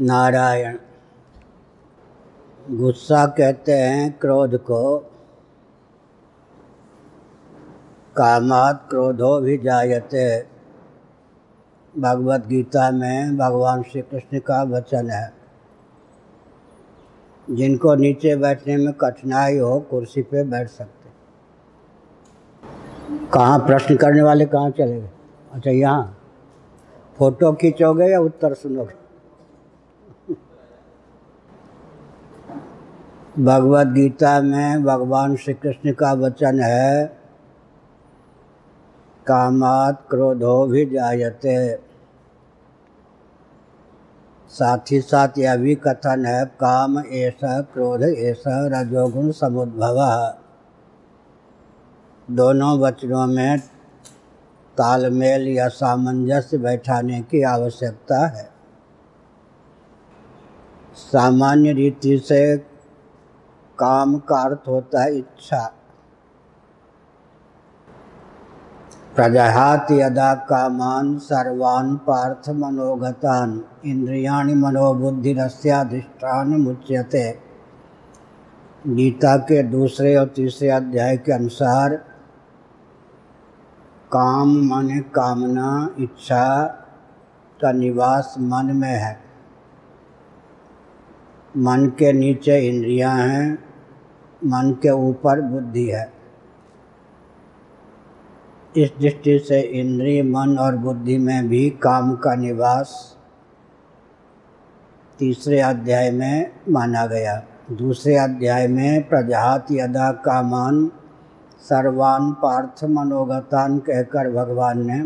नारायण। गुस्सा कहते हैं क्रोध को। कामात क्रोधो भी जायते। भगवत गीता में भगवान श्री कृष्ण का वचन है। जिनको नीचे बैठने में कठिनाई हो, कुर्सी पे बैठ सकते। कहाँ प्रश्न करने वाले कहाँ चले गए? अच्छा यहाँ। फ़ोटो खींचोगे या उत्तर सुनोगे? भगवत गीता में भगवान श्री कृष्ण का वचन है, कामात क्रोधो भी जायते। साथ ही साथ यह भी कथन है, काम ऐसा क्रोध ऐसा रजोगुण समुद्भव। दोनों वचनों में तालमेल या सामंजस्य बैठाने की आवश्यकता है। सामान्य रीति से काम का अर्थ होता है इच्छा। प्रजहात यदा कामान सर्वान पार्थ मनोगतान इंद्रियाणि मनोबुद्धिरस्याधिष्ठान मुच्यते। गीता के दूसरे और तीसरे अध्याय के अनुसार, काम मन कामना इच्छा का निवास मन में है। मन के नीचे इंद्रियाँ हैं मन के ऊपर बुद्धि है। इस दृष्टि से इंद्रिय, मन और बुद्धि में भी काम का निवास तीसरे अध्याय में माना गया। दूसरे अध्याय में प्रजात यदा कामान सर्वान पार्थ मनोगतान कहकर भगवान ने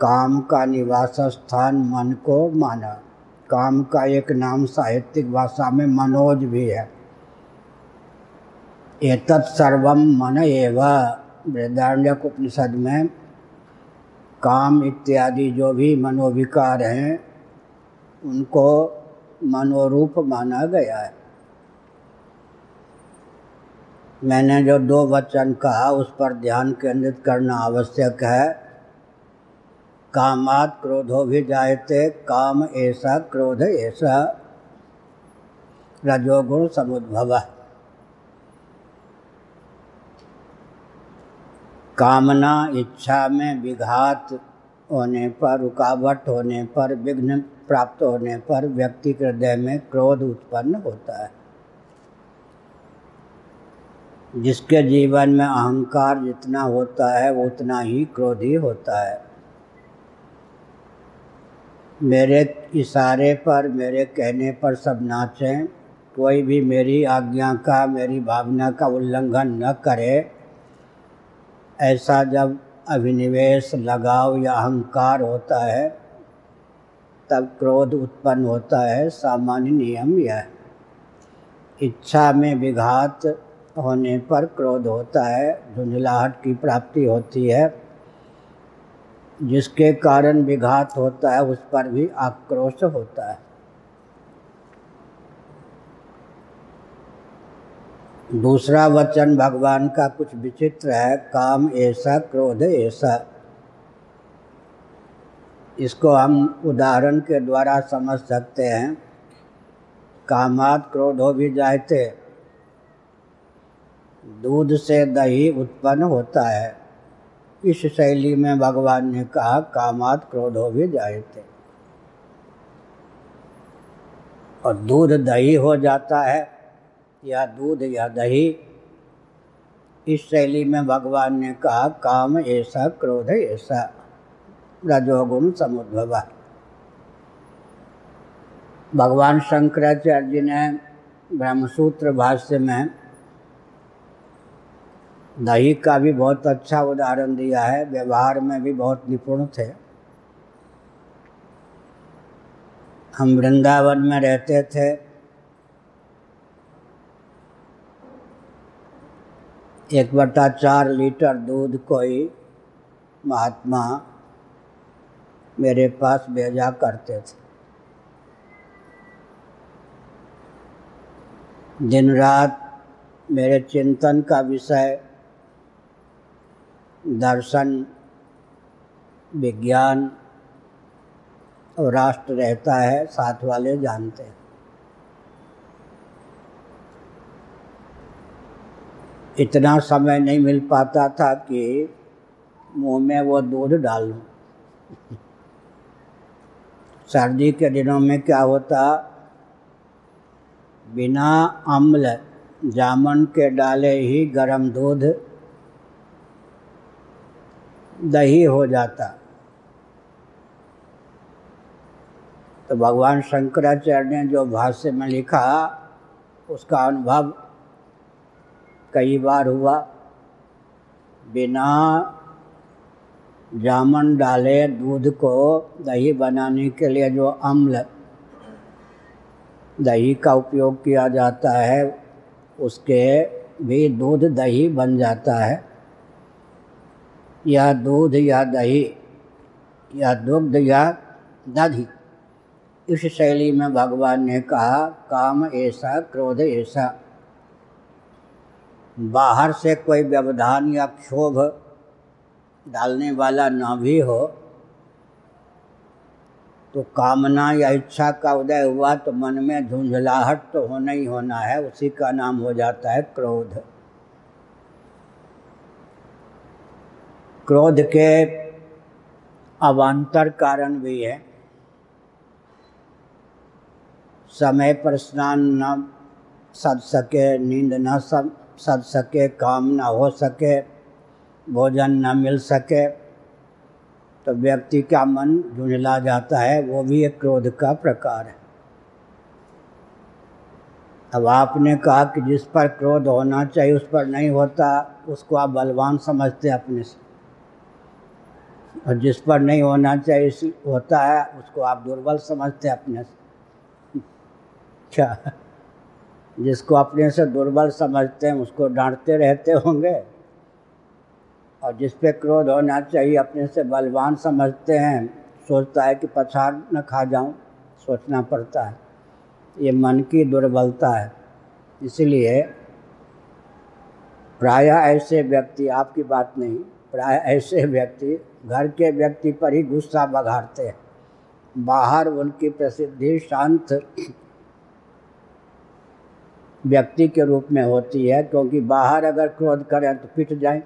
काम का निवास स्थान मन को माना। काम का एक नाम साहित्यिक भाषा में मनोज भी है। एतत् सर्वम मन एव। वृद्धारण्यक उपनिषद में काम इत्यादि जो भी मनोविकार हैं, उनको मनोरूप माना गया है। मैंने जो दो वचन कहा, उस पर ध्यान केंद्रित करना आवश्यक है। कामात क्रोधो भी जायते, काम ऐसा, क्रोध ऐसा। रजोगुण समुद्भव। कामना इच्छा में विघात होने पर, रुकावट होने पर, विघ्न प्राप्त होने पर व्यक्ति के हृदय में क्रोध उत्पन्न होता है। जिसके जीवन में अहंकार जितना होता है उतना ही क्रोधी होता है। मेरे इशारे पर, मेरे कहने पर सब नाचें। कोई भी मेरी आज्ञा का, मेरी भावना का उल्लंघन न करे। ऐसा जब अभिनिवेश, लगाव या अहंकार होता है, तब क्रोध उत्पन्न होता है। सामान्य नियम यह इच्छा में विघात होने पर क्रोध होता है धुंधलाहट की प्राप्ति होती है। जिसके कारण विघात होता है, उस पर भी आक्रोश होता है। दूसरा वचन भगवान का कुछ विचित्र है, काम ऐसा, क्रोध ऐसा। इसको हम उदाहरण के द्वारा समझ सकते हैं। कामात क्रोधो भी जाते दूध से दही उत्पन्न होता है। इस शैली में भगवान ने कहा, कामात क्रोधो भी जाते और दूध दही हो जाता है। या दूध या दही। इस शैली में भगवान ने कहा, काम ऐसा, क्रोध ऐसा। रजोगुण समुद्भव। भगवान शंकराचार्य जी ने ब्रह्मसूत्र भाष्य में दही का भी बहुत अच्छा उदाहरण दिया है, व्यवहार में भी बहुत निपुण थे। हम वृंदावन में रहते थे एक बटा चार लीटर दूध कोई महात्मा मेरे पास भेजा करते थे। दिन रात मेरे चिंतन का विषय, दर्शन, विज्ञान और राष्ट्र रहता है, साथ वाले जानते हैं। इतना समय नहीं मिल पाता था कि मुँह में वो दूध डाल लूँ सर्दी के दिनों में क्या होता? बिना अम्ल, जामन के डाले ही गर्म दूध दही हो जाता। तो भगवान शंकराचार्य ने जो भाष्य में लिखा, उसका अनुभव कई बार हुआ। बिना जामन डाले दूध को दही बनाने के लिए जो अम्ल दही का उपयोग किया जाता है, उसके भी दूध दही बन जाता है। या दूध या दही, या दुग्ध या दधि इस शैली में भगवान ने कहा, काम ऐसा, क्रोध ऐसा। बाहर से कोई व्यवधान या क्षोभ डालने वाला न भी हो तो कामना या इच्छा का उदय हुआ तो मन में झुंझलाहट तो होना ही होना है, उसी का नाम हो जाता है क्रोध। क्रोध के अवान्तर कारण भी है। समय पर स्नान न सद सके, नींद न सद सके, काम ना हो सके, भोजन न मिल सके तो व्यक्ति का मन झुंझला जाता है, वो भी एक क्रोध का प्रकार है। अब आपने कहा कि जिस पर क्रोध होना चाहिए, उस पर नहीं होता, उसको आप बलवान समझते हैं अपने से। और जिस पर नहीं होना चाहिए होता है, उसको आप दुर्बल समझते हैं अपने से। क्या? जिसको अपने से दुर्बल समझते हैं, उसको डांटते रहते होंगे। और जिस पे क्रोध होना चाहिए, अपने से बलवान समझते हैं। सोचता है कि पछाड़ न खा जाऊँ, सोचना पड़ता है। ये मन की दुर्बलता है। इसलिए प्राय ऐसे व्यक्ति, आपकी बात नहीं, प्राय ऐसे व्यक्ति घर के व्यक्ति पर ही गुस्सा बघाड़ते हैं। बाहर उनकी प्रसिद्धि शांत व्यक्ति के रूप में होती है, क्योंकि बाहर अगर क्रोध करें तो पिट जाए।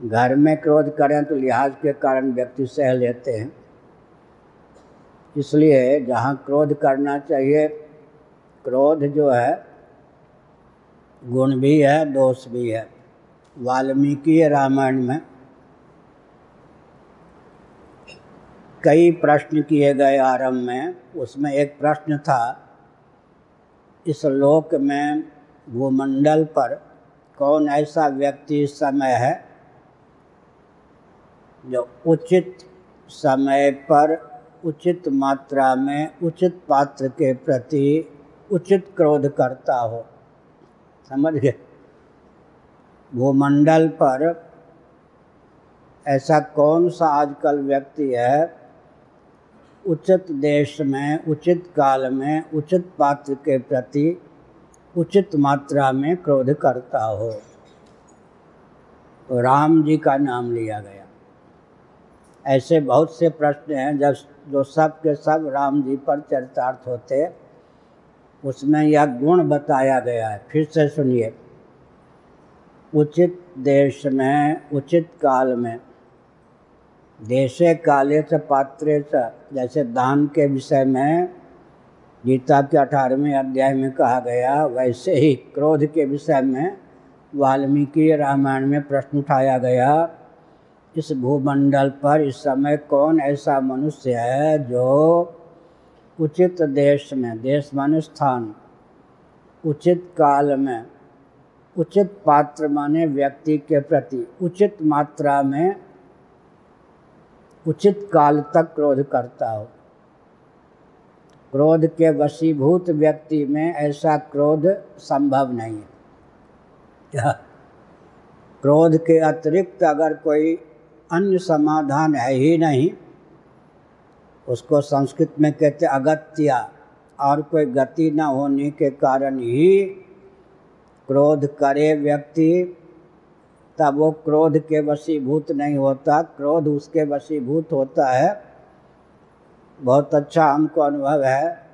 घर में क्रोध करें तो लिहाज के कारण व्यक्ति सह लेते हैं। इसलिए जहाँ क्रोध करना चाहिए, क्रोध जो है, गुण भी है, दोष भी है। वाल्मीकि रामायण में कई प्रश्न किए गए आरंभ में, उसमें एक प्रश्न था इस लोक में भूमंडल पर कौन ऐसा व्यक्ति इस समय है जो उचित समय पर, उचित मात्रा में, उचित पात्र के प्रति उचित क्रोध करता हो? समझ गए? भूमंडल पर ऐसा कौन सा आजकल व्यक्ति है उचित देश में, उचित काल में, उचित पात्र के प्रति उचित मात्रा में क्रोध करता हो। राम जी का नाम लिया गया। ऐसे बहुत से प्रश्न हैं, जब जो सब के सब राम जी पर चरितार्थ होते, उसमें यह गुण बताया गया है। फिर से सुनिए। उचित देश में, उचित काल में देशे काले से पात्रे से, जैसे दान के विषय में गीता के अठारहवें अध्याय में कहा गया, वैसे ही क्रोध के विषय में वाल्मीकि रामायण में प्रश्न उठाया गया, इस भूमंडल पर इस समय कौन ऐसा मनुष्य है जो उचित देश में देश माने स्थान, उचित काल में, उचित पात्र माने व्यक्ति के प्रति, उचित मात्रा में उचित काल तक क्रोध करता हो। क्रोध के वशीभूत व्यक्ति में ऐसा क्रोध संभव नहीं है। क्रोध के अतिरिक्त अगर कोई अन्य समाधान है ही नहीं, उसको संस्कृत में कहते अगत्या, और कोई गति न होने के कारण ही क्रोध करे व्यक्ति तब वो क्रोध के वशीभूत नहीं होता। क्रोध उसके वशीभूत होता है। बहुत अच्छा हमको अनुभव है।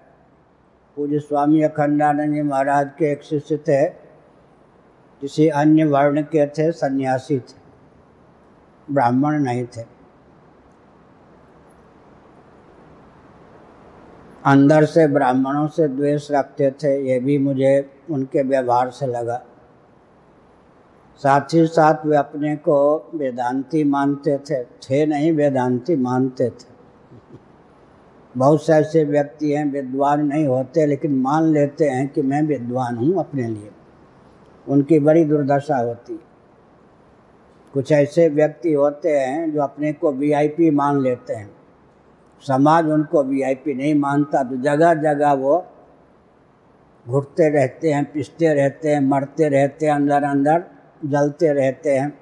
पूज्य स्वामी अखंडानंद जी महाराज के एक शिष्य थे, किसी अन्य वर्ण के थे, सन्यासी थे, ब्राह्मण नहीं थे। अंदर से ब्राह्मणों से द्वेष रखते थे, ये भी मुझे उनके व्यवहार से लगा। साथ ही साथ वे अपने को वेदांती मानते थे। थे नहीं, वेदांती मानते थे। बहुत से ऐसे व्यक्ति हैं, विद्वान नहीं होते, लेकिन मान लेते हैं कि मैं विद्वान हूँ अपने लिए। उनकी बड़ी दुर्दशा होती। है कुछ ऐसे व्यक्ति होते हैं जो अपने को वीआईपी मान लेते हैं। समाज उनको वीआईपी नहीं मानता तो जगह जगह वो घुटते रहते हैं, पिसते रहते हैं, मरते रहते हैं अंदर अंदर जलते रहते हैं।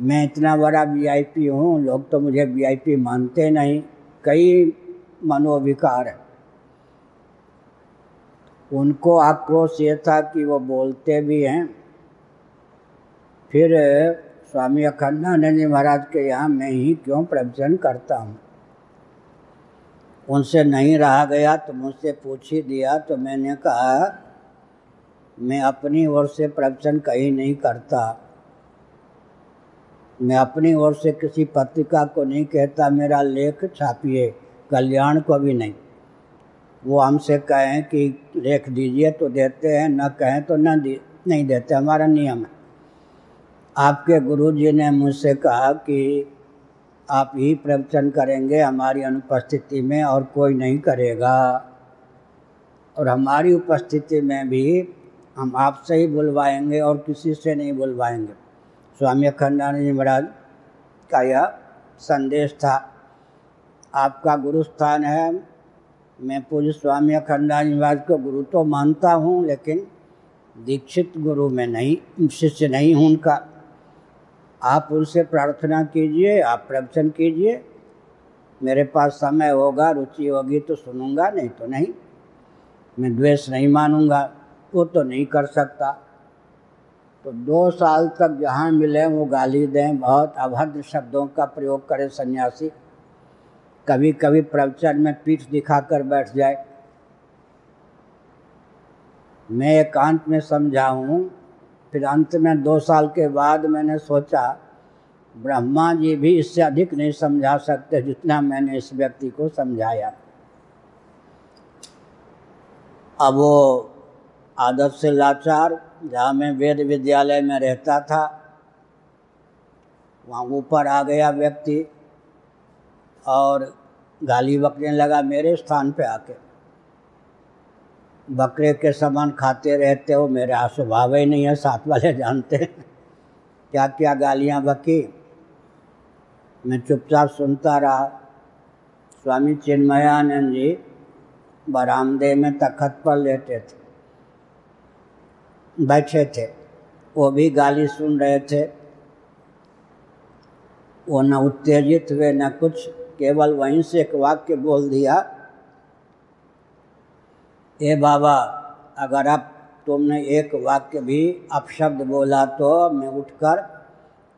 मैं इतना बड़ा वीआईपी हूँ, लोग तो मुझे वीआईपी मानते नहीं। कई मनोविकार हैं। उनको आक्रोश ये था कि वो बोलते भी हैं। फिर स्वामी अखंडानंद जी महाराज के यहाँ मैं ही क्यों प्रवचन करता हूँ? उनसे नहीं रहा गया तो मुझसे पूछ ही दिया तो मैंने कहा मैं अपनी ओर से प्रवचन कहीं नहीं करता। मैं अपनी ओर से किसी पत्रिका को नहीं कहता, मेरा लेख छापिए, कल्याण को भी नहीं। वो हमसे कहें कि लेख दीजिए तो देते हैं, न कहें तो न दी, नहीं देते, हमारा नियम है। आपके गुरु जी ने मुझसे कहा कि आप ही प्रवचन करेंगे हमारी अनुपस्थिति में और कोई नहीं करेगा। और हमारी उपस्थिति में भी हम आपसे ही बुलवाएँगे और किसी से नहीं बुलवाएँगे। स्वामी अखंडानंद जी महाराज का यह संदेश था। आपका गुरु स्थान है। मैं पूज्य स्वामी अखंडानंद जी महाराज को गुरु तो मानता हूँ, लेकिन दीक्षित गुरु में नहीं, शिष्य नहीं हूँ उनका। आप उनसे प्रार्थना कीजिए, आप प्रवचन कीजिए। मेरे पास समय होगा, रुचि होगी तो सुनूँगा, नहीं तो नहीं। मैं द्वेष नहीं मानूँगा। वो तो नहीं कर सकता। तो दो साल तक जहाँ मिले वो गाली दें, बहुत अभद्र शब्दों का प्रयोग करें सन्यासी। कभी कभी प्रवचन में पीठ दिखाकर बैठ जाए। मैं एकांत में समझाऊँ फिर अंत में दो साल के बाद मैंने सोचा, ब्रह्मा जी भी इससे अधिक नहीं समझा सकते जितना मैंने इस व्यक्ति को समझाया। अब वो आदत से लाचार, जहाँ मैं वेद विद्यालय में रहता था, वहाँ ऊपर आ गया व्यक्ति और गाली बकने लगा मेरे स्थान पे आके। बकरे के समान खाते रहते हो, मेरा स्वभाव ही नहीं है, साथ वाले जानते हैं। क्या क्या गालियाँ बकी? मैं चुपचाप सुनता रहा। स्वामी चिन्मयानंद जी बरामदे में तखत पर लेटे थे। बैठे थे। वो भी गाली सुन रहे थे। वो न उत्तेजित हुए, न कुछ, केवल वहीं से एक वाक्य बोल दिया, ए बाबा, अगर अब तुमने एक वाक्य भी अपशब्द बोला तो मैं उठकर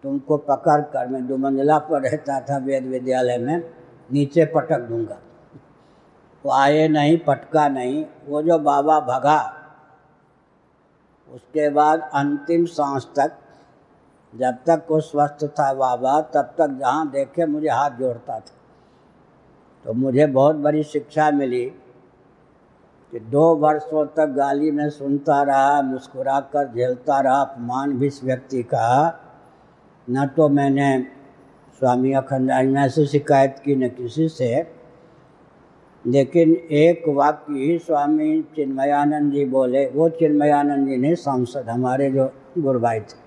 तुमको पकड़ कर, मैं दो मंजिला पर रहता था वेद विद्यालय में, नीचे पटक दूँगा। वो आए नहीं, पटका नहीं, वो जो बाबा भगा उसके बाद अंतिम सांस तक, जब तक वो स्वस्थ था बाबा, तब तक जहाँ देखे मुझे हाथ जोड़ता था। तो मुझे बहुत बड़ी शिक्षा मिली कि दो वर्षों तक गाली में सुनता रहा मुस्कुरा कर झेलता रहा, अपमान भी इस व्यक्ति का। न तो मैंने स्वामी अखंड में से शिकायत की, न किसी से। लेकिन एक वाक्य ही स्वामी चिन्मयानंद जी बोले, वो चिन्मयानंद जी ने सांसद हमारे जो गुरु भाई थे।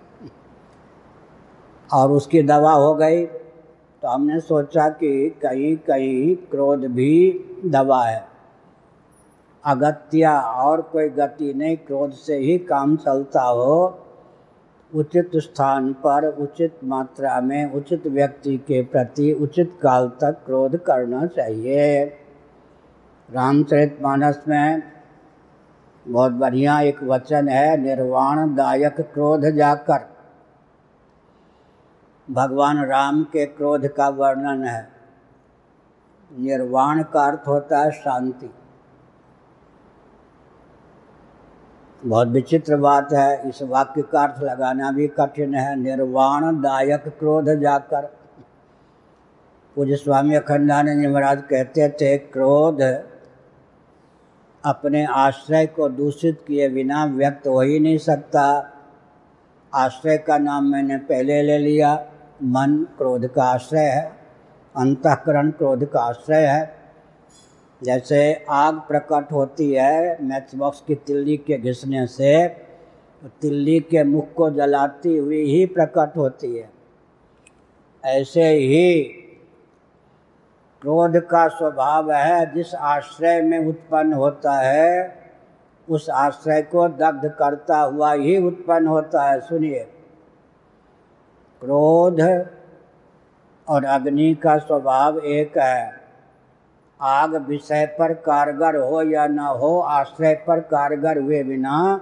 और उसकी दवा हो गई तो हमने सोचा कि कहीं कहीं क्रोध भी दवा है। अगत्या और कोई गति नहीं, क्रोध से ही काम चलता हो। उचित स्थान पर, उचित मात्रा में, उचित व्यक्ति के प्रति, उचित काल तक क्रोध करना चाहिए। रामचरित मानस में बहुत बढ़िया एक वचन है निर्वाण दायक क्रोध जाकर। भगवान राम के क्रोध का वर्णन है। निर्वाण का अर्थ होता है शांति। बहुत विचित्र बात है, इस वाक्य का अर्थ लगाना भी कठिन है। निर्वाण दायक क्रोध जाकर। पूज्य स्वामी अखंडानंद महाराज कहते थे, क्रोध अपने आश्रय को दूषित किए बिना व्यक्त हो ही नहीं सकता। आश्रय का नाम मैंने पहले ले लिया। मन क्रोध का आश्रय है, अंतकरण क्रोध का आश्रय है। जैसे आग प्रकट होती है मैच बॉक्स की तिल्ली के घिसने से, तिल्ली के मुख को जलाती हुई ही प्रकट होती है। ऐसे ही क्रोध का स्वभाव है, जिस आश्रय में उत्पन्न होता है, उस आश्रय को दग्ध करता हुआ ही उत्पन्न होता है। सुनिए। क्रोध और अग्नि का स्वभाव एक है। आग विषय पर कारगर हो या न हो, आश्रय पर कारगर हुए बिना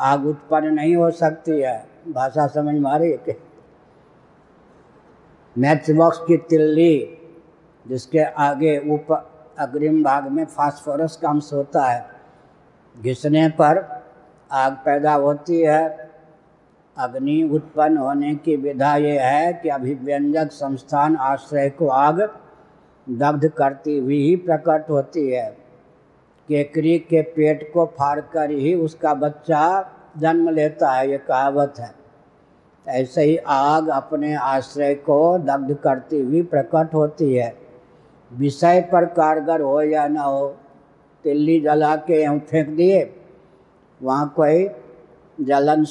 आग उत्पन्न नहीं हो सकती है। भाषा समझ मारे मैच बॉक्स की तिल्ली। जिसके आगे ऊपर अग्रिम भाग में फास्फोरस का अंश होता है, घिसने पर आग पैदा होती है। अग्नि उत्पन्न होने की विधा ये है कि अभिव्यंजक संस्थान आश्रय को आग दग्ध करती हुई ही प्रकट होती है। केकरी के पेट को फाड़कर ही उसका बच्चा जन्म लेता है, ये कहावत है। ऐसे ही आग अपने आश्रय को दग्ध करती हुई प्रकट होती है। विषय पर कारगर हो या ना हो तिल्ली जला के हम फेंक दिए वहाँ कोई जलन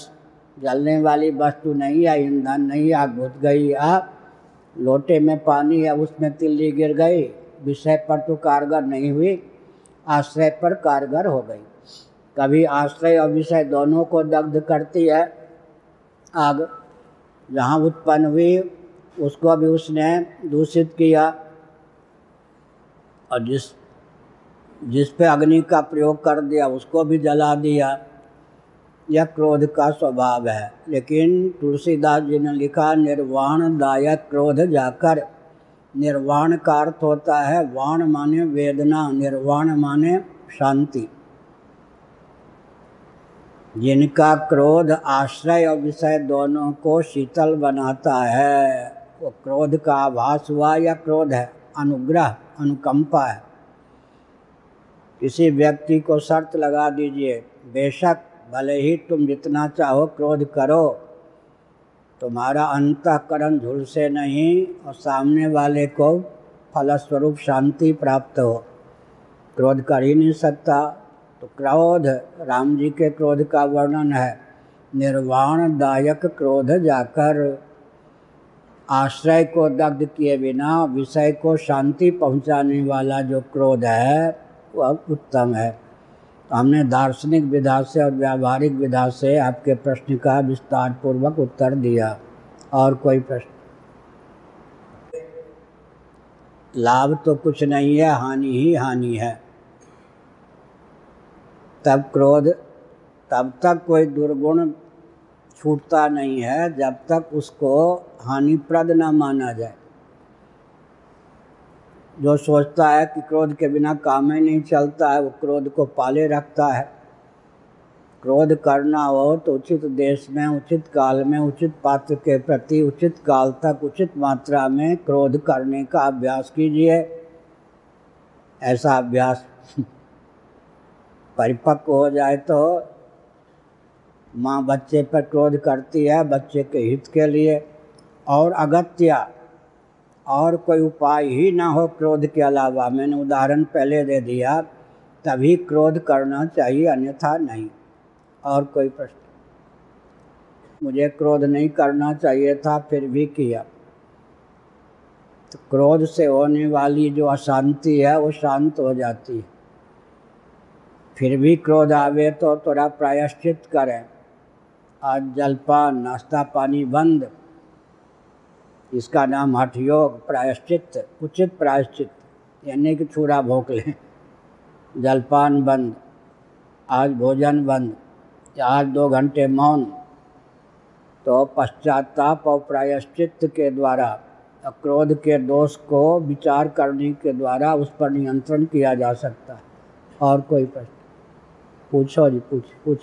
जलने वाली वस्तु नहीं है ईंधन नहीं आग बुझ गई आग लोटे में पानी है उसमें तिल्ली गिर गई विषय पर तो कारगर नहीं हुई आश्रय पर कारगर हो गई कभी आश्रय और विषय दोनों को दग्ध करती है आग जहाँ उत्पन्न हुई उसको भी उसने दूषित किया और जिस जिस पे अग्नि का प्रयोग कर दिया, उसको भी जला दिया। यह क्रोध का स्वभाव है। लेकिन तुलसीदास जी ने लिखा निर्वाण दायक क्रोध जाकर, निर्वाण का अर्थ होता है वाण माने वेदना, निर्वाण माने शांति। जिनका क्रोध आश्रय और विषय दोनों को शीतल बनाता है, वो क्रोध का आभास हुआ या क्रोध है? अनुग्रह, अनुकंपा है। किसी व्यक्ति को शर्त लगा दीजिए, बेशक भले ही तुम जितना चाहो क्रोध करो। तुम्हारा अंतकरण झुलसे नहीं और सामने वाले को फलस्वरूप शांति प्राप्त हो। क्रोध कर ही नहीं सकता। तो क्रोध, राम जी के क्रोध का वर्णन है। निर्वाण दायक क्रोध जाकर आश्रय को दग्ध किए बिना विषय को शांति पहुँचाने वाला जो क्रोध है, वह उत्तम है। हमने दार्शनिक विधा से और व्यावहारिक विधा से आपके प्रश्न का विस्तार पूर्वक उत्तर दिया। और कोई प्रश्न? लाभ तो कुछ नहीं है, हानि ही हानि है। तब क्रोध, तब तक कोई दुर्गुण छूटता नहीं है जब तक उसको हानिप्रद न माना जाए। जो सोचता है कि क्रोध के बिना काम ही नहीं चलता है, वो क्रोध को पाले रखता है। क्रोध करना हो तो उचित देश में, उचित काल में, उचित पात्र के प्रति उचित काल तक, उचित मात्रा में क्रोध करने का अभ्यास कीजिए। ऐसा अभ्यास परिपक्व हो जाए तो माँ बच्चे पर क्रोध करती है, बच्चे के हित के लिए। और अगत्या, और कोई उपाय ही ना हो क्रोध के अलावा। मैंने उदाहरण पहले दे दिया, तभी क्रोध करना चाहिए, अन्यथा नहीं। और कोई प्रश्न? मुझे क्रोध नहीं करना चाहिए था, फिर भी किया। तो क्रोध से होने वाली जो अशांति है, वो शांत हो जाती है। फिर भी क्रोध आवे तो थोड़ा प्रायश्चित करें। आज जलपान नाश्ता पानी बंद। इसका नाम हठ योग प्रायश्चित, उचित प्रायश्चित, यानी कि छूरा भोंक लें। जलपान बंद, आज भोजन बंद आज दो घंटे मौन। तो पश्चाताप और प्रायश्चित के द्वारा, क्रोध के दोष को विचार करने के द्वारा उस पर नियंत्रण किया जा सकता है। और कोई प्रश्न? पूछो जी, पूछ पूछ।